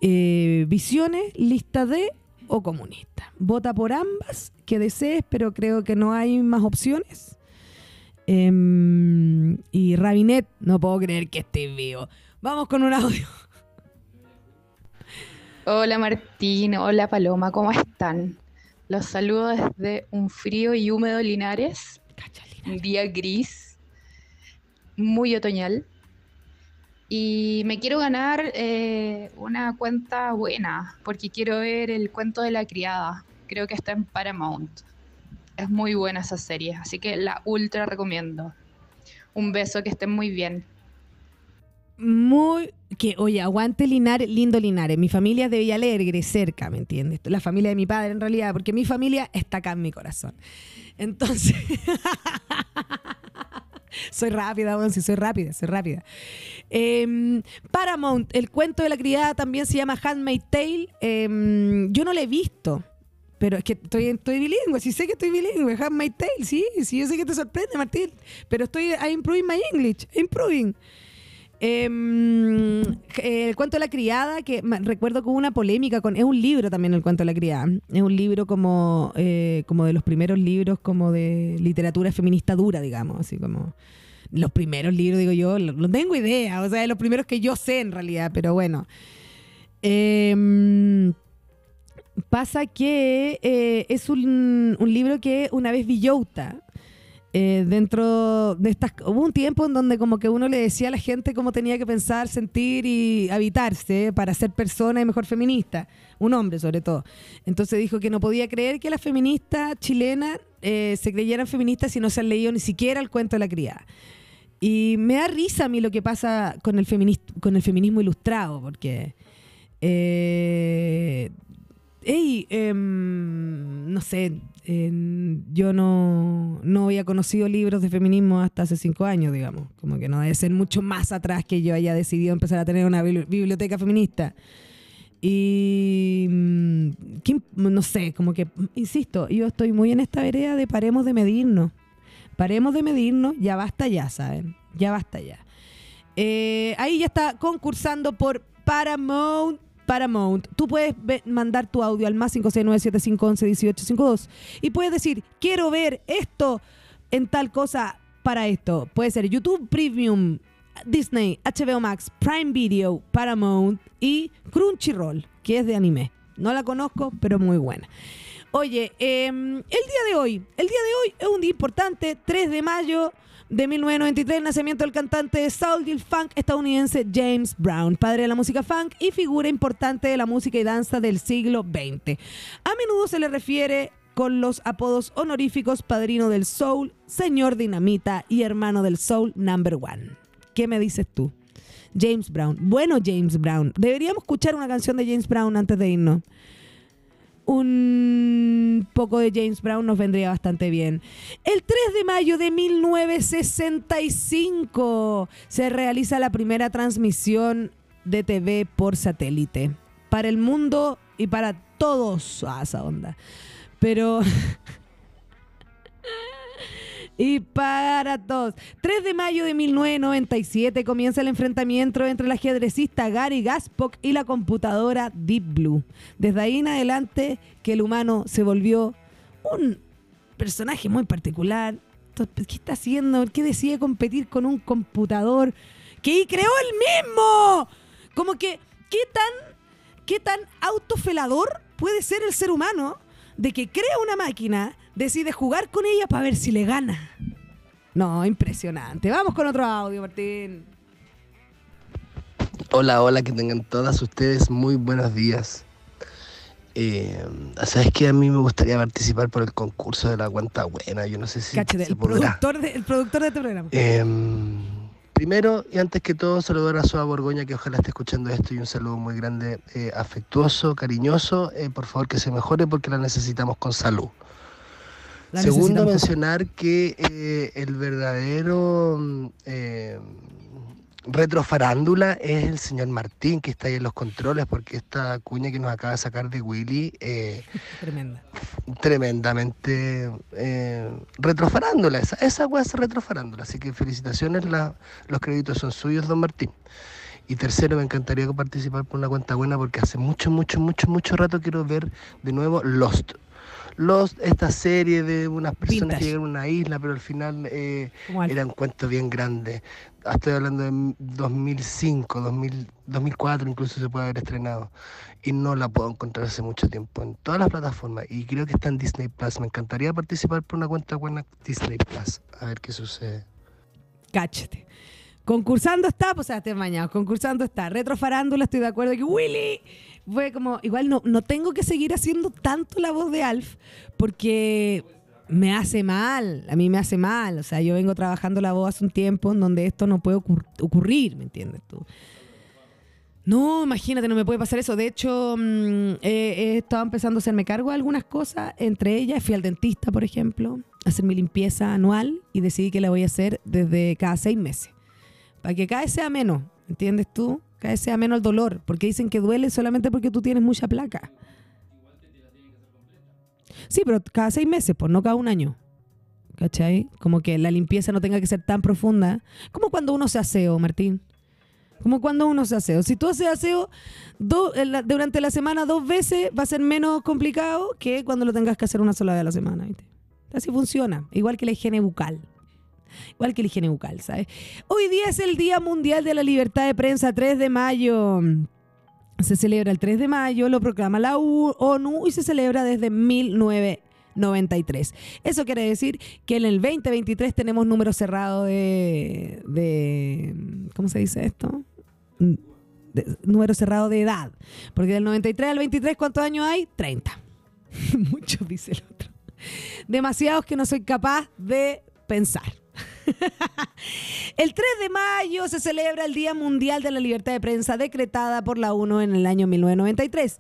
eh, visiones, lista de o comunista. Vota por ambas que desees, pero creo que no hay más opciones. Em, y Rabinet, no puedo creer que esté vivo. Vamos con un audio. Hola Martín, hola Paloma, ¿cómo están? Los saludo desde un frío y húmedo Linares, un día gris, muy otoñal. Y me quiero ganar eh, una cuenta buena, porque quiero ver el cuento de la criada. Creo que está en Paramount. Es muy buena esa serie, así que la ultra recomiendo. Un beso, que estén muy bien. Muy, que oye, aguante Linares, lindo Linares. Mi familia es de Villalegre, cerca, ¿me entiendes? La familia de mi padre en realidad, porque mi familia está acá en mi corazón. Entonces, *laughs* soy rápida, bueno, sí, soy rápida, soy rápida. Em, Paramount, el cuento de la criada también se llama Handmaid's Tale. Em, yo no lo he visto. Pero es que estoy, estoy bilingüe, sí sé que estoy bilingüe. Handmaid's Tale, sí, sí, yo sé que te sorprende, Martín. Pero estoy improving my English, improving. Em, el cuento de la criada, que recuerdo que hubo una polémica con. Es un libro también el cuento de la criada. Es un libro como, eh, como de los primeros libros como de literatura feminista dura, digamos, así como. Los primeros libros, digo yo, no tengo idea, o sea, de los primeros que yo sé en realidad, pero bueno. Eh, Pasa que eh, es un, libro que una vez Villota, eh, dentro de estas... Hubo un tiempo en donde como que uno le decía a la gente cómo tenía que pensar, sentir y habitarse para ser persona y mejor feminista. Un hombre sobre todo. Entonces dijo que no podía creer que las feministas chilenas eh, se creyeran feministas si no se han leído ni siquiera el cuento de la criada. Y me da risa a mí lo que pasa con el, con el feminismo ilustrado, porque hey, em, no sé, yo no, no había conocido libros de feminismo hasta hace cinco años, digamos. Como que no debe ser mucho más atrás que yo haya decidido empezar a tener una biblioteca feminista. Y mm, no sé, como que, insisto, yo estoy muy en esta vereda de paremos de medirnos. Paremos de medirnos, ya basta ya, ¿saben? Ya basta ya. Eh, ahí ya está concursando por Paramount Paramount, tú puedes mandar tu audio al más 569-7511-1852 y puedes decir, quiero ver esto en tal cosa para esto. Puede ser YouTube Premium, Disney, HBO Max, Prime Video, Paramount y Crunchyroll, que es de anime. No la conozco, pero muy buena. Oye, em, el día de hoy, el día de hoy es un día importante, 3 de mayo de 1993, el nacimiento del cantante soul y funk estadounidense James Brown, padre de la música funk y figura importante de la música y danza del siglo XX. A menudo se le refiere con los apodos honoríficos Padrino del Soul, Señor Dinamita y Hermano del Soul Number One. ¿Qué me dices tú? James Brown. Bueno, James Brown. Deberíamos escuchar una canción de James Brown antes de irnos un poco de James Brown nos vendría bastante bien. El 3 de mayo de 1965 se realiza la primera transmisión de TV por satélite. Para el mundo y para todos. Ah, esa onda. Pero *laughs* y para todos. 3 de mayo de 1997 comienza el enfrentamiento entre el ajedrecista Gary Gaspok y la computadora Deep Blue. Desde ahí en adelante que el humano se volvió un personaje muy particular. ¿Qué está haciendo? ¿Qué decide competir con un computador que creó el mismo? Como que, ¿qué tan, qué tan autofelador puede ser el ser humano de que crea una máquina decide jugar con ella para ver si le gana. No, impresionante. Vamos con otro audio, Martín. Hola, hola, que tengan todas ustedes muy buenos días. Eh, ¿Sabes que A mí me gustaría participar por el concurso de la cuenta buena. Yo no sé si Cáchate, el, productor de, el productor de este programa. Em, primero y antes que todo, saludar a Soa Borgoña, que ojalá esté escuchando esto, y un saludo muy grande, eh, afectuoso, cariñoso. Eh, por favor, que se mejore porque la necesitamos con salud. Segundo, mencionar que eh, el verdadero, mm, eh, retrofarándula es el señor Martín, que está ahí en los controles, porque esta cuña que nos acaba de sacar de Willy, eh, *laughs* Tremenda. tremendamente eh, retrofarándula. Esa, esa es retrofarándula. Así que felicitaciones, la- los créditos son suyos, don Martín. Y tercero, me encantaría participar por una cuenta buena porque hace mucho, mucho, mucho, mucho rato quiero ver de nuevo Lost. Lost, esta serie de unas personas Vintage. que llegan a una isla, pero al final eh, Como al- era un cuento bien grande. Ah, Estoy hablando de 2005, 2000, 2004 incluso se puede haber estrenado. Y no la puedo encontrar hace mucho tiempo en todas las plataformas. Y creo que está en Disney Plus. Me encantaría participar por una cuenta buena Disney Plus. A ver qué sucede. Cáchate. Concursando está, pues Sebastián Mañado, concursando está. Retrofarándula, estoy de acuerdo que Willy fue como, igual no, no tengo que seguir haciendo tanto la voz de Alf porque me hace mal, a mí me hace mal. O sea, yo vengo trabajando la voz hace un tiempo en donde esto no puede ocur- ocurrir, ¿me entiendes tú? No, imagínate, no me puede pasar eso. De hecho, mm, he, he estado empezando a hacerme cargo de algunas cosas. Entre ellas, fui al dentista, por ejemplo, a hacer mi limpieza anual y decidí que la voy a hacer desde cada seis meses. Para que cada vez sea menos, ¿entiendes tú? Cada vez sea menos el dolor. Porque dicen que duele solamente porque tú tienes mucha placa. Sí, pero cada seis meses, pues no cada un año. ¿Cachai? Como que la limpieza no tenga que ser tan profunda. Como cuando uno se aseo, Martín. Como cuando uno se aseo. Si tú haces aseo do- la- durante la semana dos veces, va a ser menos complicado que cuando lo tengas que hacer una sola vez a la semana. ¿viste? Así funciona. Igual que la higiene bucal. Igual que la higiene bucal, ¿sabes? Hoy día es el Día Mundial de la Libertad de Prensa, 3 de mayo. Se celebra el 3 de mayo, lo proclama la ONU y se celebra desde 1993. Eso quiere decir que en el 2023 tenemos número cerrado de, de ¿cómo se dice esto? Número cerrado de edad. Porque del 93 al 23, ¿cuántos años hay? 30. *laughs* Muchos, dice el otro. Demasiados que no soy capaz de pensar. *laughs* El 3 de mayo se celebra el Día Mundial de la Libertad de Prensa decretada por la ONU en el año 1993.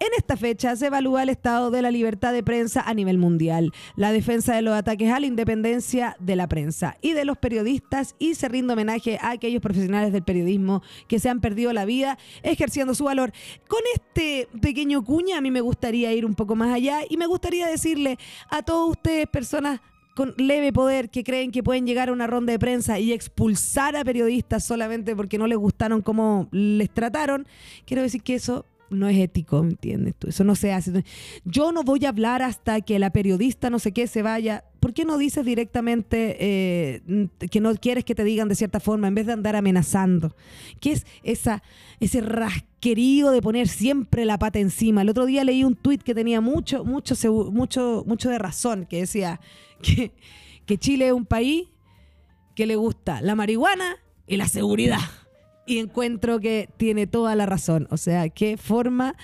En esta fecha se evalúa el estado de la libertad de prensa a nivel mundial, la defensa de los ataques a la independencia de la prensa y de los periodistas y se rinde homenaje a aquellos profesionales del periodismo que se han perdido la vida ejerciendo su valor. Con este pequeño cuña a mí me gustaría ir un poco más allá y me gustaría decirle a todos ustedes, personas con leve poder que creen que pueden llegar a una ronda de prensa y expulsar a periodistas solamente porque no les gustaron cómo les trataron, quiero decir que eso no es ético, ¿me entiendes? tú? Eso no se hace. Yo no voy a hablar hasta que la periodista no sé qué se vaya. ¿Por qué no dices directamente eh, que no quieres que te digan de cierta forma en vez de andar amenazando? ¿Qué es esa, ese rasquerío de poner siempre la pata encima? El otro día leí un tuit que tenía mucho, mucho, mucho, mucho de razón, que decía que, Chile es un país que le gusta la marihuana y la seguridad. Y encuentro que tiene toda la razón. O sea, qué forma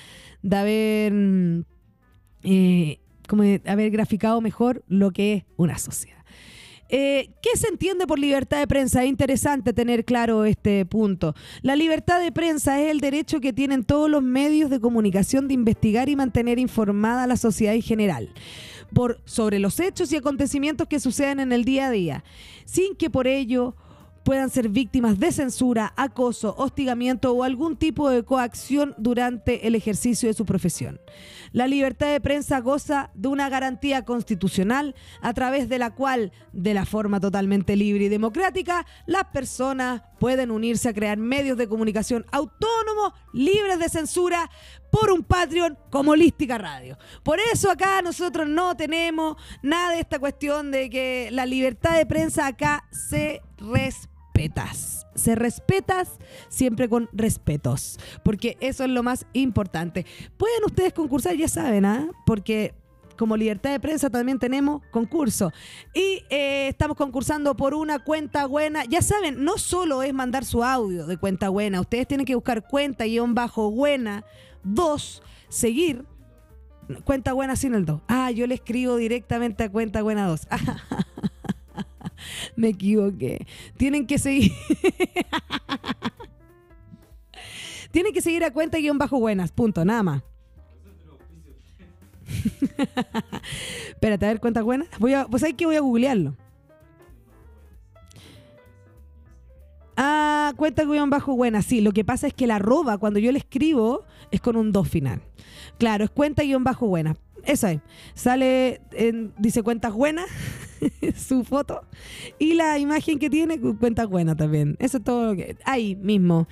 de haber, eh, como de haber graficado mejor lo que es una sociedad. Eh, ¿Qué se entiende por libertad de prensa? Es interesante tener claro este punto. La libertad de prensa es el derecho que tienen todos los medios de comunicación de investigar y mantener informada a la sociedad en general por, sobre los hechos y acontecimientos que suceden en el día a día, sin que por ello puedan ser víctimas de censura, acoso, hostigamiento o algún tipo de coacción durante el ejercicio de su profesión. La libertad de prensa goza de una garantía constitucional a través de la cual, de la forma totalmente libre y democrática, las personas pueden unirse a crear medios de comunicación autónomos, libres de censura, por un Patreon como Lística Radio. Por eso acá nosotros no tenemos nada de esta cuestión de que la libertad de prensa acá se respetas. Se respetas siempre con respetos, porque eso es lo más importante. Pueden ustedes concursar, ya saben, ¿ah? Porque como libertad de prensa también tenemos concurso. Y eh, estamos concursando por una cuenta buena. Ya saben, no solo es mandar su audio de cuenta buena, ustedes tienen que buscar cuenta guion bajo buena, dos, seguir. Cuenta buena sin el 2. Ah, yo le escribo directamente a cuenta buena 2. *laughs* Me equivoqué. Tienen que seguir. *laughs* Tienen que seguir a cuenta guion bajo buenas. Punto, nada más. *laughs* Espérate, a ver cuenta buenas. Voy a, pues hay que voy a googlearlo. Ah, cuenta guion bajo buena. Sí, lo que pasa es que la arroba, cuando yo le escribo, es con un 2 final. Claro, es cuenta guion bajo buena. Eso es. Sale, en, dice cuentas buenas, *laughs* su foto. Y la imagen que tiene, cuentas buenas también. Eso es todo. Ahí mismo.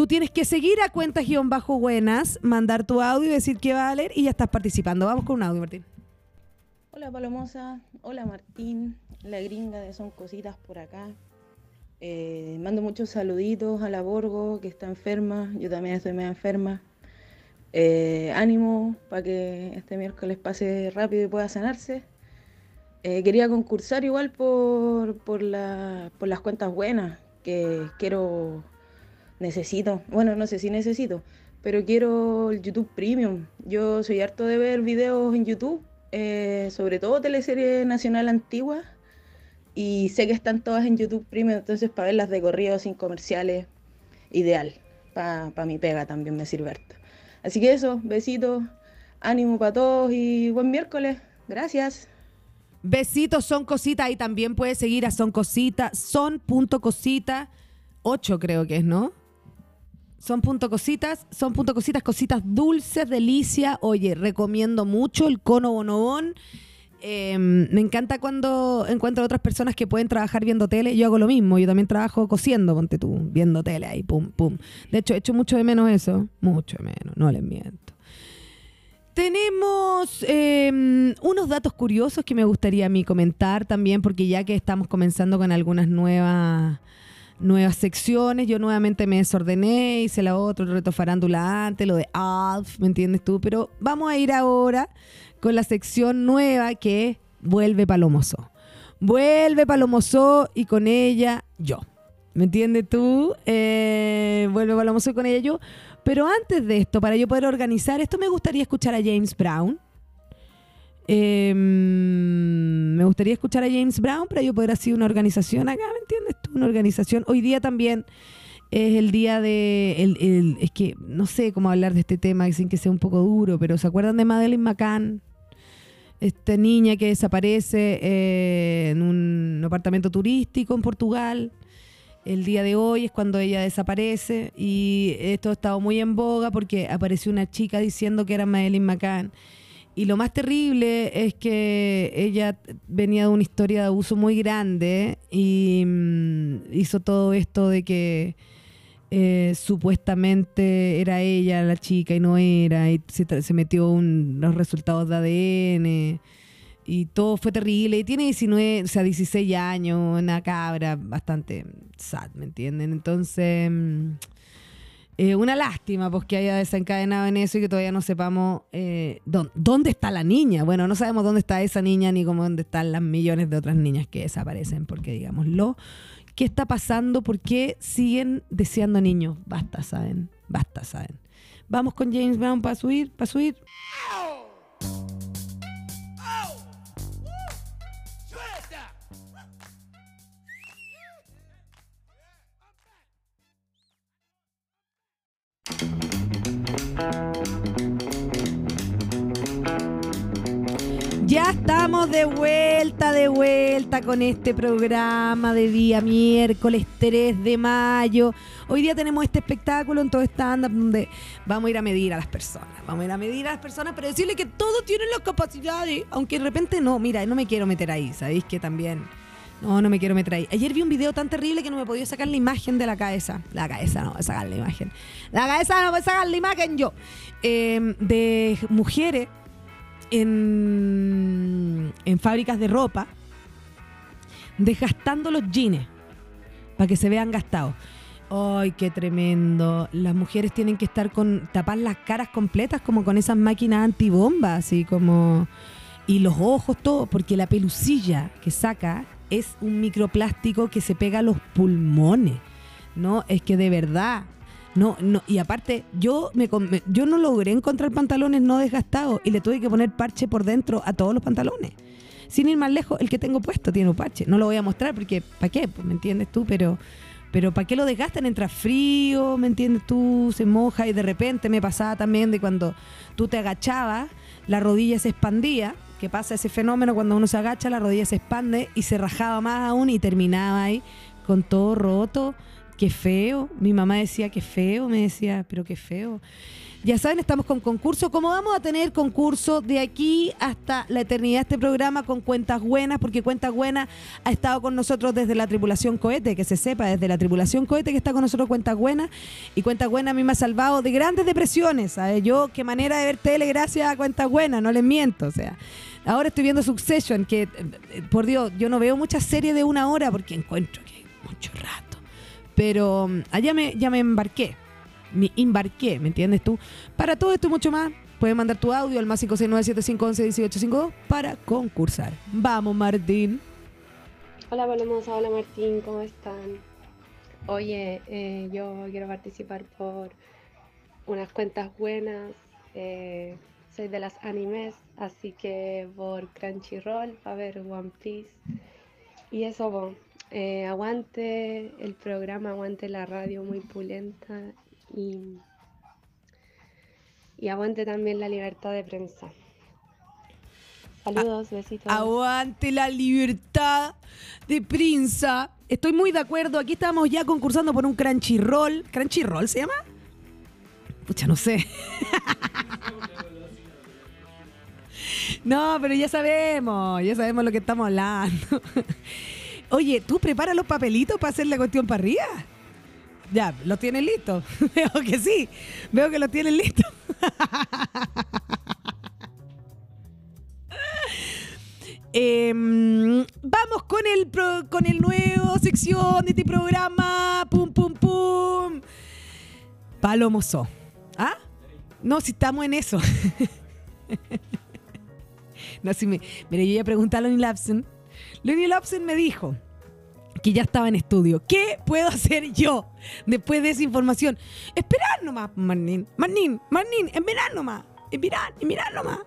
Tú tienes que seguir a cuentas guion bajo buenas, mandar tu audio y decir que va a leer y ya estás participando. Vamos con un audio, Martín. Hola Palomosa, hola Martín, la gringa de Son Cositas por acá. Eh, mando muchos saluditos a la Borgo que está enferma, yo también estoy medio enferma. Eh, ánimo para que este miércoles pase rápido y pueda sanarse. Eh, quería concursar igual por, por las cuentas buenas que quiero, necesito. Bueno, no sé si necesito, pero quiero el YouTube Premium. Yo soy harto de ver videos en YouTube, eh, sobre todo teleseries nacional antiguas, y sé que están todas en YouTube Premium, entonces para verlas de corrido sin comerciales, ideal. Para mi pega también me sirve harto. Así que eso, besitos, ánimo para todos y buen miércoles. Gracias. Besitos, son cositas y también puedes seguir a son cositas, son punto cosita 8 creo que es, ¿no? Son punto cositas, son punto cositas, cositas dulces, delicia. Oye, recomiendo mucho el cono bonobón. Eh, me encanta cuando encuentro otras personas que pueden trabajar viendo tele. Yo hago lo mismo, yo también trabajo cosiendo, ponte tú, viendo tele ahí, pum, pum. De hecho, echo mucho de menos eso, mucho de menos, no les miento. Tenemos eh, unos datos curiosos que me gustaría a mí comentar también, porque ya que estamos comenzando con algunas nuevas nuevas secciones. Yo nuevamente me desordené, hice la otra, el reto farándula antes, lo de Alf, ¿me entiendes tú? Pero vamos a ir ahora con la sección nueva que vuelve Palomoso. Vuelve Palomoso y con ella yo. ¿Me entiendes tú? Eh, vuelve Palomoso y con ella yo. Pero antes de esto, para yo poder organizar esto, me gustaría escuchar a James Brown. Eh, me gustaría escuchar a James Brown para yo poder hacer una organización acá, ¿me entiendes? Una organización. Hoy día también es el día de. El, el, es que no sé cómo hablar de este tema sin que sea un poco duro, pero ¿se acuerdan de Madeleine McCann? Esta niña que desaparece eh, en un apartamento turístico en Portugal. El día de hoy es cuando ella desaparece y esto ha estado muy en boga porque apareció una chica diciendo que era Madeleine McCann. Y lo más terrible es que ella venía de una historia de abuso muy grande y mm, hizo todo esto de que eh, supuestamente era ella la chica y no era, y se, metió los resultados de ADN y todo fue terrible. Y tiene 19, o sea, 16 años, una cabra bastante sad, ¿me entienden? Entonces, mm, eh, una lástima pues que haya desencadenado en eso y que todavía no sepamos eh, dónde, dónde está la niña. Bueno, no sabemos dónde está esa niña ni cómo dónde están las millones de otras niñas que desaparecen, porque digámoslo, ¿qué está pasando? ¿Por qué siguen deseando niños? Basta, ¿saben? Basta, ¿saben? Vamos con James Brown para subir, para subir. Ya estamos de vuelta, de vuelta con este programa de día miércoles 3 de mayo. Hoy día tenemos este espectáculo en todo stand-up donde vamos a ir a medir a las personas. Vamos a ir a medir a las personas, pero decirle que todos tienen las capacidades, aunque de repente no. Mira, no me quiero meter ahí, ¿sabéis que también? No, no me quiero meter ahí. Ayer vi un video tan terrible que no me podía sacar la imagen de la cabeza. La cabeza no, voy a sacar la imagen. La cabeza no voy a sacar la imagen yo. Eh, de mujeres en, en fábricas de ropa desgastando los jeans para que se vean gastados. ¡Ay, qué tremendo! Las mujeres tienen que estar con tapar las caras completas como con esas máquinas antibombas, así como y los ojos todo, porque la pelucilla que saca es un microplástico que se pega a los pulmones. No, es que de verdad no, no, y aparte, yo me, me- yo no logré encontrar pantalones no desgastados y le tuve que poner parche por dentro a todos los pantalones. Sin ir más lejos, el que tengo puesto tiene un parche. No lo voy a mostrar porque, ¿para qué? Pues, ¿Me entiendes tú? Pero, pero ¿para qué lo desgastan? Entra frío, ¿me entiendes tú? Se moja y de repente me pasaba también de cuando tú te agachabas, la rodilla se expandía. que pasa ese fenómeno cuando uno se agacha, la rodilla se expande y se rajaba más aún y terminaba ahí con todo roto. Qué feo. Mi mamá decía que feo, me decía, pero qué feo. Ya saben, estamos con concurso. Como vamos a tener concurso de aquí hasta la eternidad este programa con Cuentas Buenas, porque Cuentas Buenas ha estado con nosotros desde la tripulación cohete, que se sepa, desde la tripulación cohete que está con nosotros Cuentas Buenas. Y Cuentas Buenas a mí me ha salvado de grandes depresiones. ¿sabes? Yo, qué manera de ver tele gracias a Cuentas Buenas, no les miento. O sea, ahora estoy viendo Succession, que, eh, por Dios, yo no veo muchas series de una hora porque encuentro que mucho rato. Pero mm, allá me, ya me embarqué me embarqué, ¿me entiendes tú? Para todo esto y mucho más, puedes mandar tu audio al más 569-7511-1852 para concursar. Vamos, Martín. Hola, Palomosa, hola Martín, ¿cómo están? Oye, eh, yo quiero participar por unas cuentas buenas. eh, soy de las animes, así que por Crunchyroll para ver One Piece. Y eso, bo, eh, aguante el programa, aguante la radio muy pulenta y, y aguante también la libertad de prensa. Saludos, besitos. Aguante la libertad de prensa. Estoy muy de acuerdo. Aquí estamos ya concursando por un Crunchyroll. ¿Crunchyroll se llama? Pucha, no sé. *laughs* No, pero ya sabemos, ya sabemos lo que estamos hablando. *laughs* Oye, ¿tú preparas los papelitos para hacer la cuestión para arriba? Ya, ¿los tienes listos? *laughs* Veo que sí, veo que los tienes listos. *laughs* Em, vamos con el, pro- con el nuevo sección de este programa. Pum, pum, pum. Palomoso. ¿Ah? No, si estamos en eso. *laughs* no, si me. Mire, yo ya pregunté a Lonnie Lapsen. Lonnie Lapsen me dijo que ya estaba en estudio. ¿Qué puedo hacer yo después de esa información? Esperar nomás, Marnín. Marnín, Marnín, esperar nomás. Esperar, esperar nomás.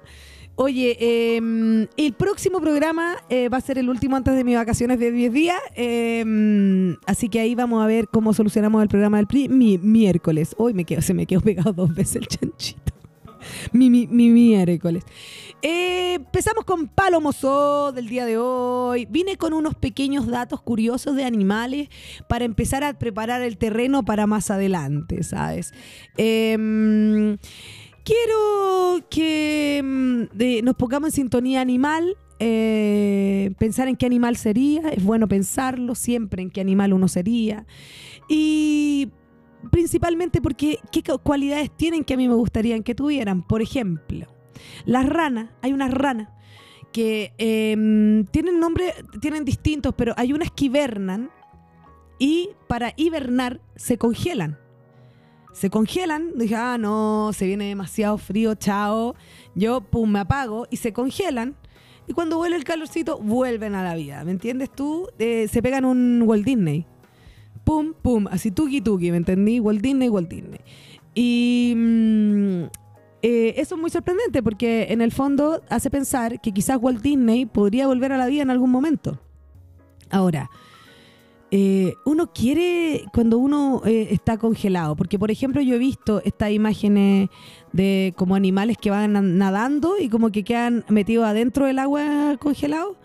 Oye, eh, el próximo programa eh, va a ser el último antes de mis vacaciones de 10 días. eh, así que ahí vamos a ver cómo solucionamos el programa del pri- mi- miércoles. Hoy me quedo, se me quedó pegado dos veces el chanchito. Mi, mi, mi miércoles. Eh, empezamos con Palomoso del día de hoy. Vine con unos pequeños datos curiosos de animales para empezar a preparar el terreno para más adelante, ¿sabes? Em, quiero que de- nos pongamos en sintonía animal. eh, pensar en qué animal sería, es bueno pensarlo siempre en qué animal uno sería. Y principalmente porque qué cu- cualidades tienen que a mí me gustaría que tuvieran. Por ejemplo, las ranas, hay unas ranas que em, tienen nombre, tienen distintos, pero hay unas que hibernan y para hibernar se congelan. Se congelan, dije, ah, no, se viene demasiado frío, chao. Yo, pum, me apago y se congelan. Y cuando vuelve el calorcito, vuelven a la vida. ¿Me entiendes tú? Eh, se pegan un Walt Disney pum, pum, así tuki tuki, ¿me entendí? Walt Disney, Walt Disney. Y mm, eh, eso es muy sorprendente porque en el fondo hace pensar que quizás Walt Disney podría volver a la vida en algún momento. Ahora, eh, uno quiere cuando uno eh, está congelado, porque por ejemplo yo he visto estas imágenes de como animales que van na- nadando y como que quedan metidos adentro del agua congelado.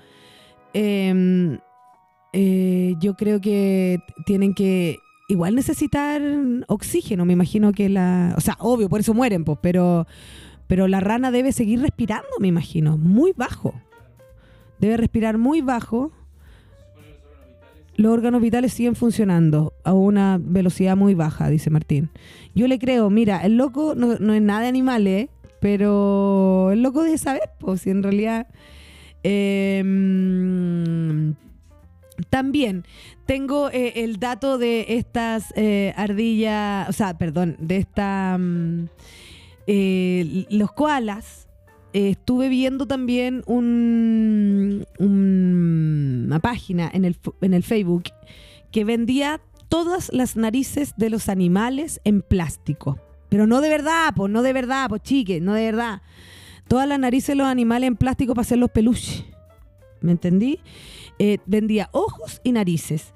Em, yo creo que tienen que igual necesitar oxígeno, me imagino que la, o sea, obvio, por eso mueren, pues, pero pero la rana debe seguir respirando, me imagino, muy bajo. Debe respirar muy bajo. Los órganos vitales siguen funcionando a una velocidad muy baja, dice Martín. Yo le creo, mira, el loco no, es nada de animales, ¿eh? pero el loco debe saber, pues, si en realidad... em, también tengo eh, el dato de estas eh, ardillas, o sea, perdón, de esta mm, eh, los koalas. Estuve viendo también un, un- una página en el, en el Facebook que vendía todas las narices de los animales en plástico. Pero no de verdad, pues no de verdad, pues chique, no de verdad. Todas las narices de los animales en plástico para hacer los peluches. ¿Me entendí? Eh, vendía ojos y narices.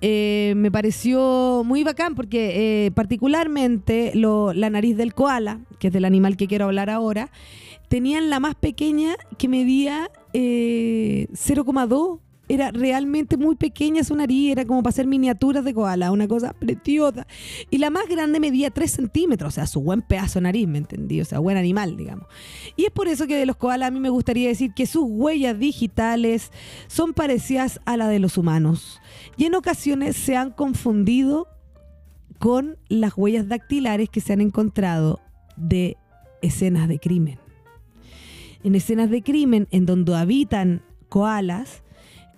Eh, me pareció muy bacán porque eh, particularmente la nariz del koala, que es del animal que quiero hablar ahora, tenían la más pequeña que medía eh, 0,2 era realmente muy pequeña su nariz, era como para hacer miniaturas de koala, una cosa preciosa. Y la más grande medía 3 centímetros, o sea, su buen pedazo de nariz, ¿me entendí? O sea, buen animal, digamos. Y es por eso que de los koalas a mí me gustaría decir que sus huellas digitales son parecidas a la de los humanos. Y en ocasiones se han confundido con las huellas dactilares que se han encontrado de escenas de crimen. En escenas de crimen en donde habitan koalas,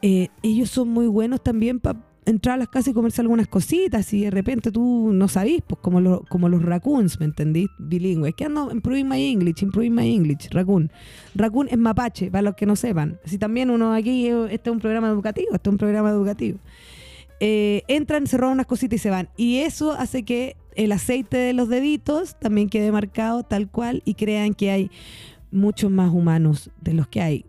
eh, ellos son muy buenos también para entrar a las casas y comerse algunas cositas y de repente tú no sabís, pues como, lo- como los raccoons, ¿me entendí? Bilingües. Que ando improving my English, improving my English, raccoon. Raccoon es mapache, para los que no sepan. Si también uno aquí, eh, este es un programa educativo, este es un programa educativo. Eh, entran, se roban unas cositas y se van. Y eso hace que el aceite de los deditos también quede marcado tal cual y crean que hay muchos más humanos de los que hay.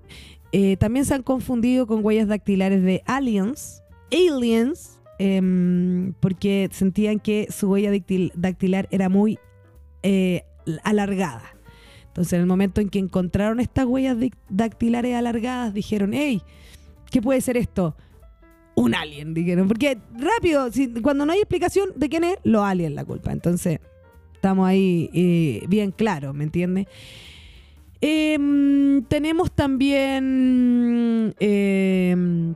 Eh, también se han confundido con huellas dactilares de aliens, aliens, em, porque sentían que su huella dactil- dactilar era muy eh, alargada. Entonces, en el momento en que encontraron estas huellas dactilares alargadas, dijeron, hey, ¿qué puede ser esto? Un alien, dijeron. Porque rápido, si- cuando no hay explicación de quién es, los aliens la culpa. Entonces, estamos ahí eh, bien claros, ¿me entiendes? Em, tenemos también em,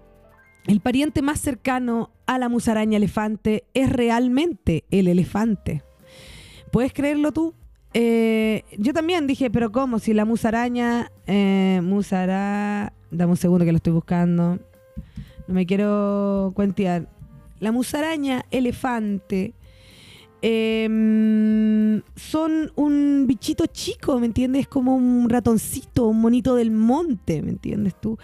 el pariente más cercano a la musaraña elefante es realmente el elefante. ¿Puedes creerlo tú? Eh, yo también dije, pero ¿cómo? Si la musaraña, eh, musara... Dame un segundo que lo estoy buscando. No me quiero cuentear. La musaraña elefante em, son un bichito chico, ¿me entiendes? Como un ratoncito, un monito del monte, ¿me entiendes tú?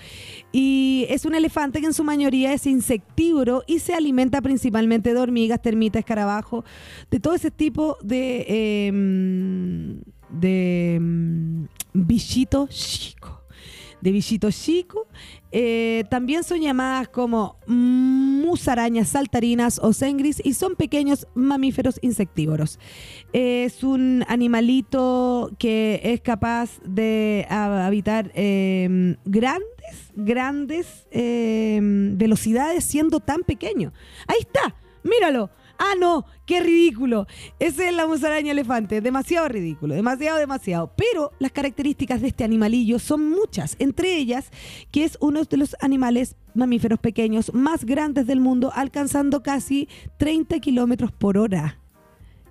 Y es un elefante que en su mayoría es insectívoro y se alimenta principalmente de hormigas, termitas, escarabajos, de todo ese tipo de, em, de em, bichitos chicos. De bichitos chicos. Eh, también son llamadas como musarañas saltarinas o sengris y son pequeños mamíferos insectívoros. Es un animalito que es capaz de habitar eh, grandes, grandes eh, velocidades siendo tan pequeño. Ahí está, míralo. Ah, no, qué ridículo. Esa es la musaraña elefante. Demasiado ridículo, demasiado, demasiado. Pero las características de este animalillo son muchas. Entre ellas, que es uno de los animales mamíferos pequeños más grandes del mundo, alcanzando casi 30 kilómetros por hora.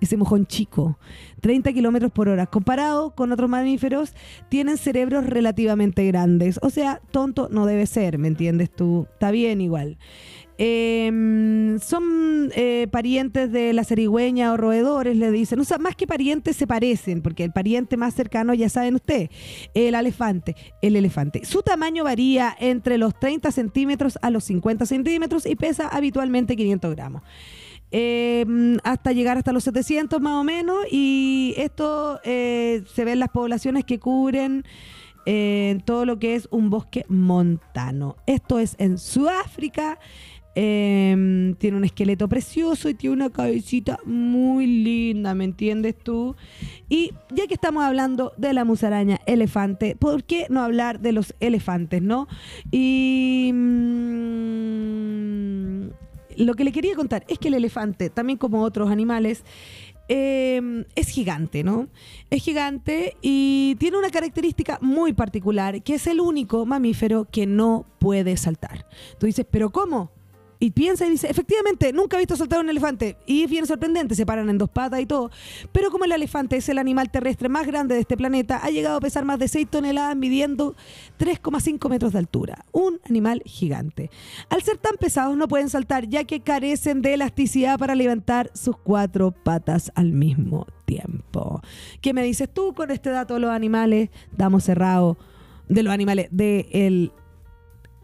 Ese mojón chico, 30 kilómetros por hora. Comparado con otros mamíferos, tienen cerebros relativamente grandes. O sea, tonto no debe ser, ¿me entiendes tú? Está bien igual. Eh, son eh, parientes de la cerigüeña o roedores, le dicen. Más que parientes se parecen, porque el pariente más cercano, ya saben ustedes, el elefante. El elefante. Su tamaño varía entre los 30 centímetros a los 50 centímetros y pesa habitualmente 500 gramos. Eh, hasta llegar hasta los 700 más o menos y esto eh, se ve en las poblaciones que cubren eh, todo lo que es un bosque montano. Esto es en Sudáfrica. Eh, tiene un esqueleto precioso y tiene una cabecita muy linda, ¿me entiendes tú? Y ya que estamos hablando de la musaraña elefante, ¿por qué no hablar de los elefantes, no? Y mm, lo que le quería contar es que el elefante, también como otros animales, eh, es gigante, ¿no? Es gigante y tiene una característica muy particular, que es el único mamífero que no puede saltar. Tú dices, ¿pero cómo? Y piensa y dice, efectivamente, nunca he visto saltar un elefante. Y es bien sorprendente, se paran en dos patas y todo. Pero como el elefante es el animal terrestre más grande de este planeta, ha llegado a pesar más de 6 toneladas, midiendo 3,5 metros de altura. Un animal gigante. Al ser tan pesados no pueden saltar, ya que carecen de elasticidad para levantar sus cuatro patas al mismo tiempo. ¿Qué me dices tú con este dato de los animales? Damos cerrado de los animales del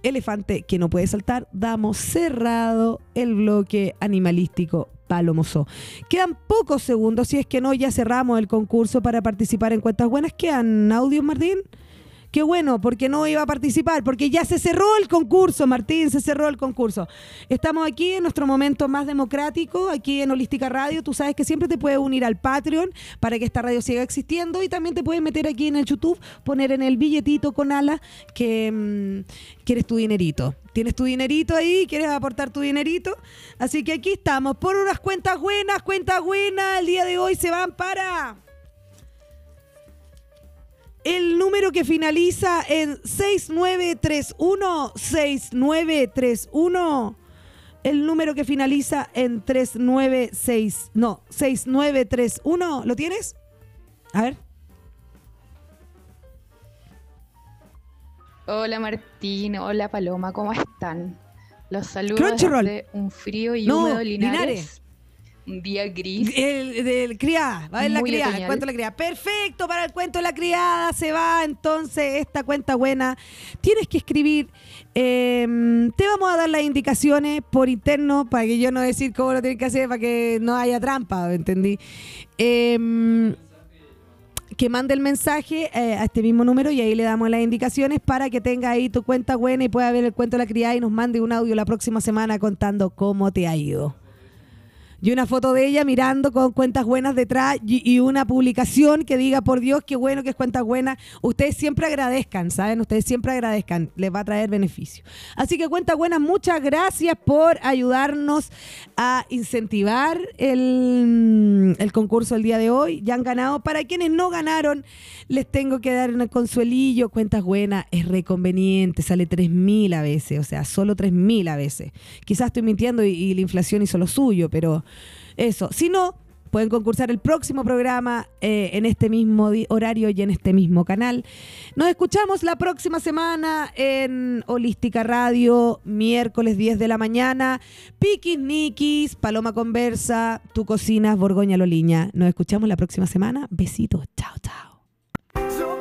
elefante que no puede saltar, damos cerrado el bloque animalístico palomoso. Quedan pocos segundos, si es que no, ya cerramos el concurso para participar en Cuentas Buenas. ¿Quedan audios, Martín? Qué bueno, porque no iba a participar, porque ya se cerró el concurso, Martín, se cerró el concurso. Estamos aquí en nuestro momento más democrático, aquí en Holística Radio. Tú sabes que siempre te puedes unir al Patreon para que esta radio siga existiendo y también te puedes meter aquí en el YouTube, poner en el billetito con ala que mm, quieres tu dinerito. Tienes tu dinerito ahí, quieres aportar tu dinerito. Así que aquí estamos, por unas cuentas buenas, cuentas buenas. El día de hoy se van para el número que finaliza en 6931, 6931. El número que finaliza en 396, no, 6931. ¿Lo tienes? A ver. Hola Martín, hola Paloma, ¿cómo están? Los saludos de un frío y No, húmedo Linares. Linares. Un día gris. El del criada, va a ver la criada, el cuento de la criada. Perfecto, para el cuento de la criada se va entonces esta cuenta buena. Tienes que escribir, eh, te vamos a dar las indicaciones por interno para que yo no decir cómo lo tienes que hacer para que no haya trampa, ¿entendí? Eh, que mande el mensaje eh, a este mismo número y ahí le damos las indicaciones para que tenga ahí tu cuenta buena y pueda ver el cuento de la criada y nos mande un audio la próxima semana contando cómo te ha ido. Y una foto de ella mirando con cuentas buenas detrás y, una publicación que diga, por Dios, qué bueno que es cuentas buenas. Ustedes siempre agradezcan, ¿saben? Ustedes siempre agradezcan, les va a traer beneficio. Así que cuentas buenas, muchas gracias por ayudarnos a incentivar el, el concurso el día de hoy. Ya han ganado. Para quienes no ganaron, les tengo que dar un consuelillo. Cuentas buenas es reconveniente, sale 3.000 a veces, o sea, solo 3.000 a veces. Quizás estoy mintiendo y, la inflación hizo lo suyo, pero eso. Si no, pueden concursar el próximo programa eh, en este mismo horario y en este mismo canal. Nos escuchamos la próxima semana en Holística Radio, miércoles 10 de la mañana. Piquis Nikis, Paloma Conversa, Tu Cocinas, Borgoña Loliña. Nos escuchamos la próxima semana. Besitos. Chao, chao. So